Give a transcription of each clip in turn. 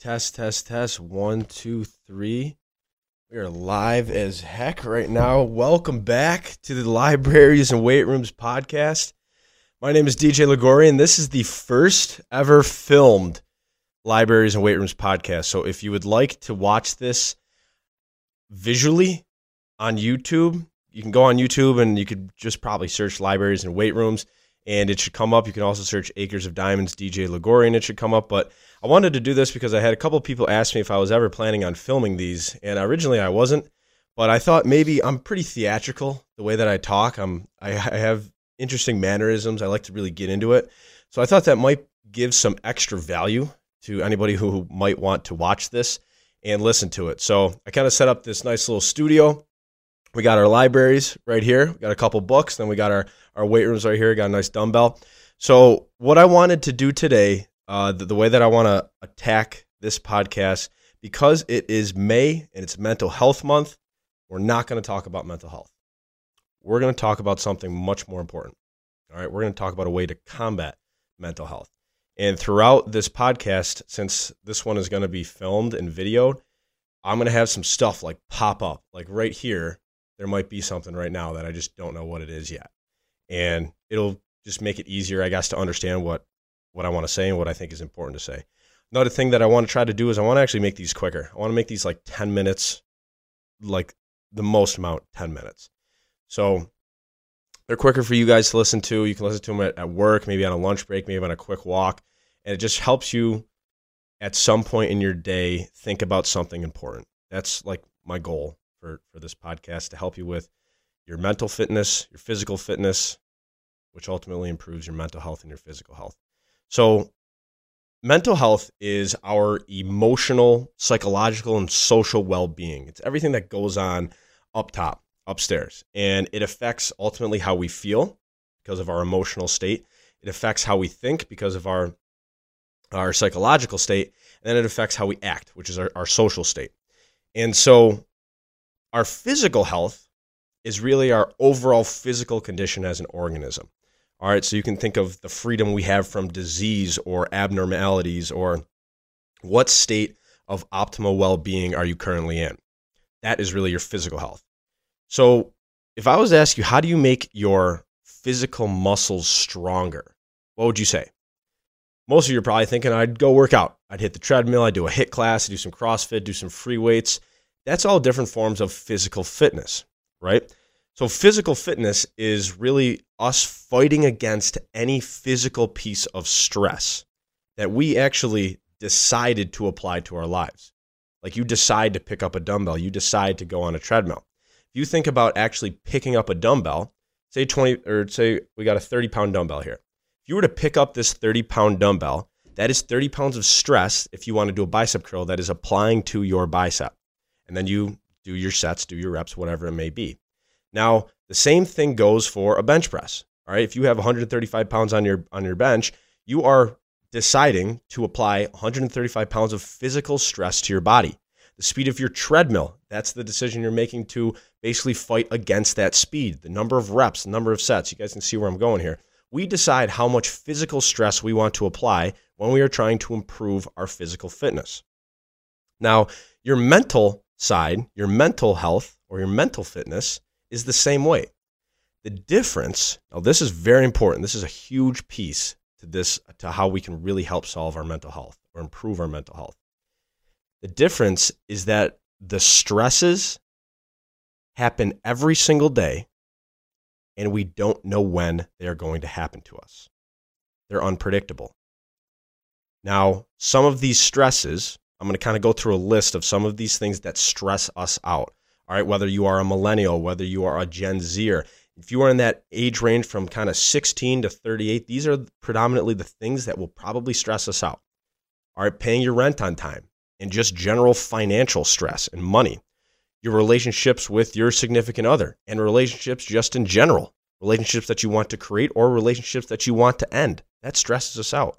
Test, test, test. One, two, three. We are live as heck right now. Welcome back to the Libraries and Weight Rooms podcast. My name is DJ Ligori, and this is the first ever filmed Libraries and Weight Rooms podcast. So if you would like to watch this visually on YouTube, you can go on YouTube and you could just probably search Libraries and Weight Rooms and it should come up. You can also search Acres of Diamonds DJ Ligori and it should come up. But I wanted to do this because I had a couple people ask me if I was ever planning on filming these, and originally I wasn't. But I thought maybe I'm pretty theatrical the way that I talk. I'm I, I have interesting mannerisms. I like to really get into it. So I thought that might give some extra value to anybody who might want to watch this and listen to it. So I kind of set up this nice little studio. We got our libraries right here. We got a couple books. Then we got our our weight rooms right here. Got a nice dumbbell. So what I wanted to do today, uh, the, the way that I want to attack this podcast, because it is May and it's Mental Health Month, we're not going to talk about mental health. We're going to talk about something much more important. All right, we're going to talk about a way to combat mental health. And throughout this podcast, since this one is going to be filmed and videoed, I'm going to have some stuff like pop up. Like right here, there might be something right now that I just don't know what it is yet and it'll just make it easier, I guess, to understand what what I want to say and what I think is important to say. Another thing that I want to try to do is I want to actually make these quicker. I want to make these like 10 minutes, like the most amount, 10 minutes. So they're quicker for you guys to listen to. You can listen to them at, at work, maybe on a lunch break, maybe on a quick walk. And it just helps you at some point in your day think about something important. That's like my goal for, for this podcast to help you with your mental fitness, your physical fitness, which ultimately improves your mental health and your physical health. So, mental health is our emotional, psychological, and social well being. It's everything that goes on up top, upstairs, and it affects ultimately how we feel because of our emotional state. It affects how we think because of our our psychological state, and then it affects how we act, which is our, our social state. And so, our physical health is really our overall physical condition as an organism. All right, so you can think of the freedom we have from disease or abnormalities or what state of optimal well being are you currently in? That is really your physical health. So, if I was to ask you, how do you make your physical muscles stronger? What would you say? Most of you are probably thinking I'd go work out. I'd hit the treadmill, I'd do a HIT class, I'd do some CrossFit, do some free weights. That's all different forms of physical fitness right? So, physical fitness is really us fighting against any physical piece of stress that we actually decided to apply to our lives. Like you decide to pick up a dumbbell, you decide to go on a treadmill. If you think about actually picking up a dumbbell, say 20 or say we got a 30 pound dumbbell here. If you were to pick up this 30 pound dumbbell, that is 30 pounds of stress if you want to do a bicep curl that is applying to your bicep. And then you do your sets, do your reps, whatever it may be. Now, the same thing goes for a bench press. All right, if you have 135 pounds on your on your bench, you are deciding to apply 135 pounds of physical stress to your body. The speed of your treadmill, that's the decision you're making to basically fight against that speed. The number of reps, the number of sets. You guys can see where I'm going here. We decide how much physical stress we want to apply when we are trying to improve our physical fitness. Now, your mental side, your mental health or your mental fitness is the same way. The difference, now this is very important. This is a huge piece to this to how we can really help solve our mental health or improve our mental health. The difference is that the stresses happen every single day and we don't know when they are going to happen to us. They're unpredictable. Now, some of these stresses I'm going to kind of go through a list of some of these things that stress us out. All right, whether you are a millennial, whether you are a Gen Zer, if you are in that age range from kind of 16 to 38, these are predominantly the things that will probably stress us out. All right, paying your rent on time and just general financial stress and money, your relationships with your significant other, and relationships just in general, relationships that you want to create or relationships that you want to end. That stresses us out.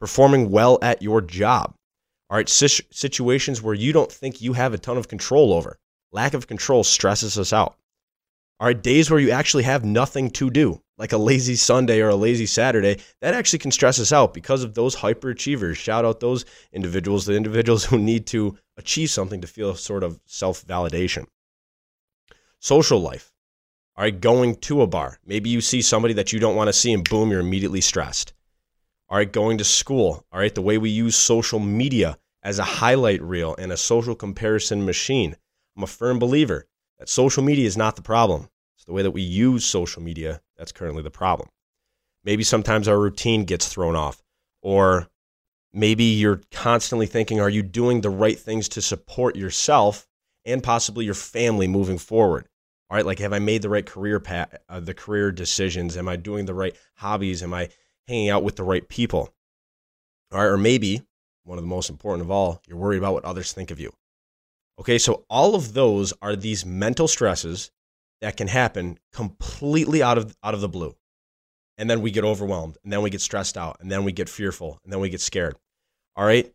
Performing well at your job. All right, situations where you don't think you have a ton of control over. Lack of control stresses us out. All right, days where you actually have nothing to do. like a lazy Sunday or a lazy Saturday, that actually can stress us out because of those hyperachievers. Shout out those individuals, the individuals who need to achieve something to feel a sort of self validation. Social life. All right, going to a bar. Maybe you see somebody that you don't want to see and boom, you're immediately stressed. All right, going to school. All right, the way we use social media as a highlight reel and a social comparison machine. I'm a firm believer that social media is not the problem. It's the way that we use social media that's currently the problem. Maybe sometimes our routine gets thrown off, or maybe you're constantly thinking, are you doing the right things to support yourself and possibly your family moving forward? All right, like have I made the right career path, uh, the career decisions? Am I doing the right hobbies? Am I hanging out with the right people? All right, or maybe one of the most important of all, you're worried about what others think of you. Okay, so all of those are these mental stresses that can happen completely out of out of the blue. And then we get overwhelmed, and then we get stressed out, and then we get fearful, and then we get scared. All right?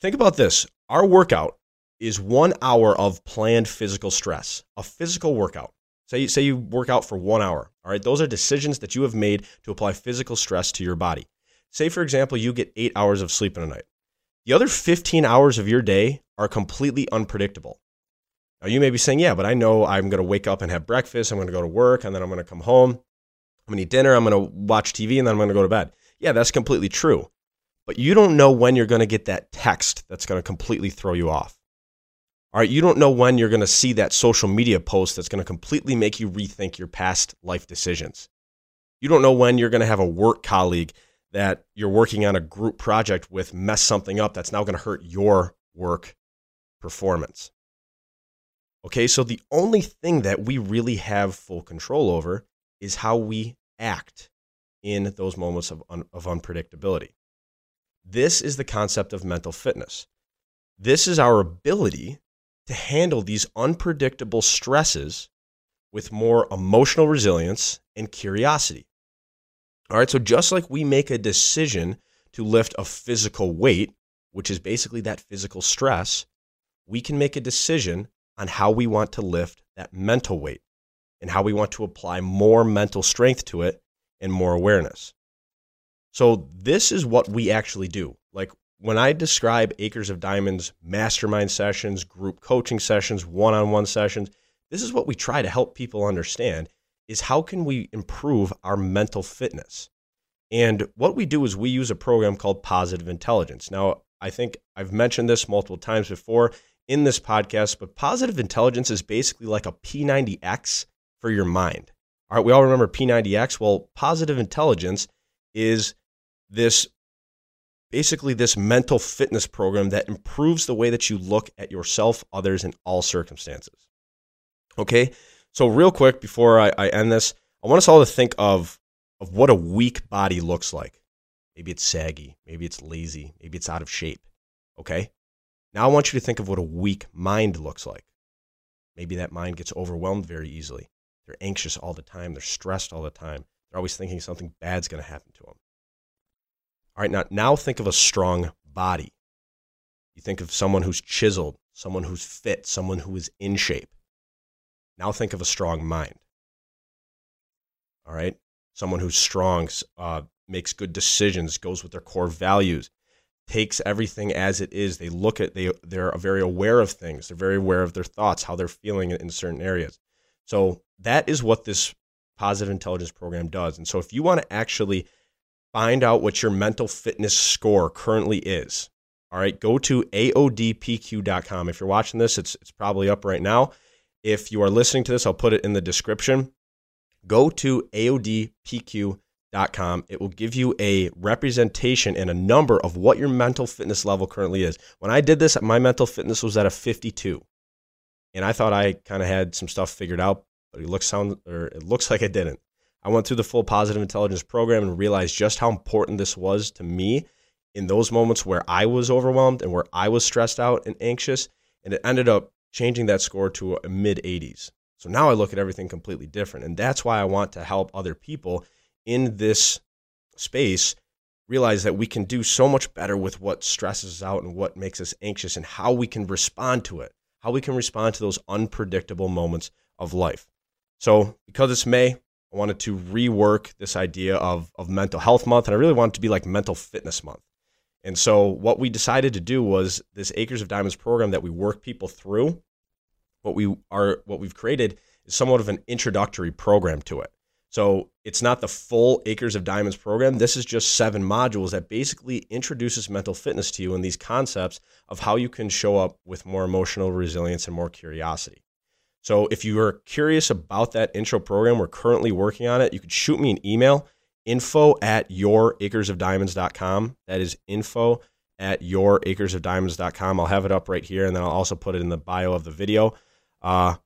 Think about this. Our workout is 1 hour of planned physical stress. A physical workout. Say you, say you work out for 1 hour. All right? Those are decisions that you have made to apply physical stress to your body. Say for example you get 8 hours of sleep in a night. The other 15 hours of your day are completely unpredictable. Now, you may be saying, yeah, but I know I'm going to wake up and have breakfast. I'm going to go to work and then I'm going to come home. I'm going to eat dinner. I'm going to watch TV and then I'm going to go to bed. Yeah, that's completely true. But you don't know when you're going to get that text that's going to completely throw you off. All right, you don't know when you're going to see that social media post that's going to completely make you rethink your past life decisions. You don't know when you're going to have a work colleague that you're working on a group project with mess something up that's now going to hurt your work performance. Okay, so the only thing that we really have full control over is how we act in those moments of, un- of unpredictability. This is the concept of mental fitness. This is our ability to handle these unpredictable stresses with more emotional resilience and curiosity. All right, so just like we make a decision to lift a physical weight, which is basically that physical stress, we can make a decision on how we want to lift that mental weight and how we want to apply more mental strength to it and more awareness. So, this is what we actually do. Like when I describe Acres of Diamonds mastermind sessions, group coaching sessions, one on one sessions, this is what we try to help people understand is how can we improve our mental fitness? And what we do is we use a program called Positive Intelligence. Now, I think I've mentioned this multiple times before in this podcast, but positive intelligence is basically like a P90X for your mind. All right, we all remember P90X. Well, positive intelligence is this basically this mental fitness program that improves the way that you look at yourself, others, in all circumstances. Okay, so real quick before I, I end this, I want us all to think of of what a weak body looks like. Maybe it's saggy, maybe it's lazy, maybe it's out of shape. Okay, now I want you to think of what a weak mind looks like. Maybe that mind gets overwhelmed very easily. They're anxious all the time. They're stressed all the time. They're always thinking something bad's going to happen to them. All right, now, now think of a strong body. You think of someone who's chiseled, someone who's fit, someone who is in shape. Now think of a strong mind. All right, someone who's strong, uh, makes good decisions, goes with their core values, takes everything as it is. They look at they they're very aware of things. They're very aware of their thoughts, how they're feeling in certain areas. So that is what this positive intelligence program does. And so if you want to actually find out what your mental fitness score currently is, all right, go to aodpq.com. If you're watching this, it's it's probably up right now. If you are listening to this, I'll put it in the description. Go to aodpq.com It will give you a representation and a number of what your mental fitness level currently is. When I did this, my mental fitness was at a 52. And I thought I kind of had some stuff figured out, but it looks sound or it looks like I didn't. I went through the full positive intelligence program and realized just how important this was to me in those moments where I was overwhelmed and where I was stressed out and anxious. And it ended up changing that score to a mid 80s. So now I look at everything completely different. And that's why I want to help other people in this space realize that we can do so much better with what stresses us out and what makes us anxious and how we can respond to it, how we can respond to those unpredictable moments of life. So, because it's May, I wanted to rework this idea of, of mental health month, and I really wanted to be like mental fitness month. And so, what we decided to do was this Acres of Diamonds program that we work people through. What we are, what we've created is somewhat of an introductory program to it. So it's not the full Acres of Diamonds program. This is just seven modules that basically introduces mental fitness to you and these concepts of how you can show up with more emotional resilience and more curiosity. So if you are curious about that intro program, we're currently working on it. You could shoot me an email, info at youracresofdiamonds.com. That is info at youracresofdiamonds.com. I'll have it up right here, and then I'll also put it in the bio of the video. Uh,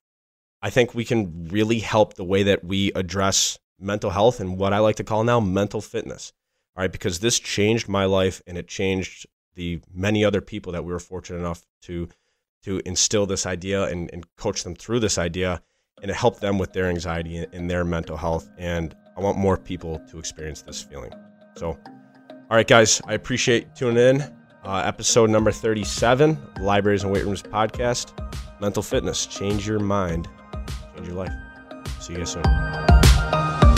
I think we can really help the way that we address mental health and what I like to call now mental fitness. All right, because this changed my life and it changed the many other people that we were fortunate enough to to instill this idea and, and coach them through this idea and to help them with their anxiety and their mental health. And I want more people to experience this feeling. So, all right, guys, I appreciate tuning in. Uh, episode number 37, Libraries and Weight Rooms podcast. Mental fitness, change your mind, change your life. See you guys soon.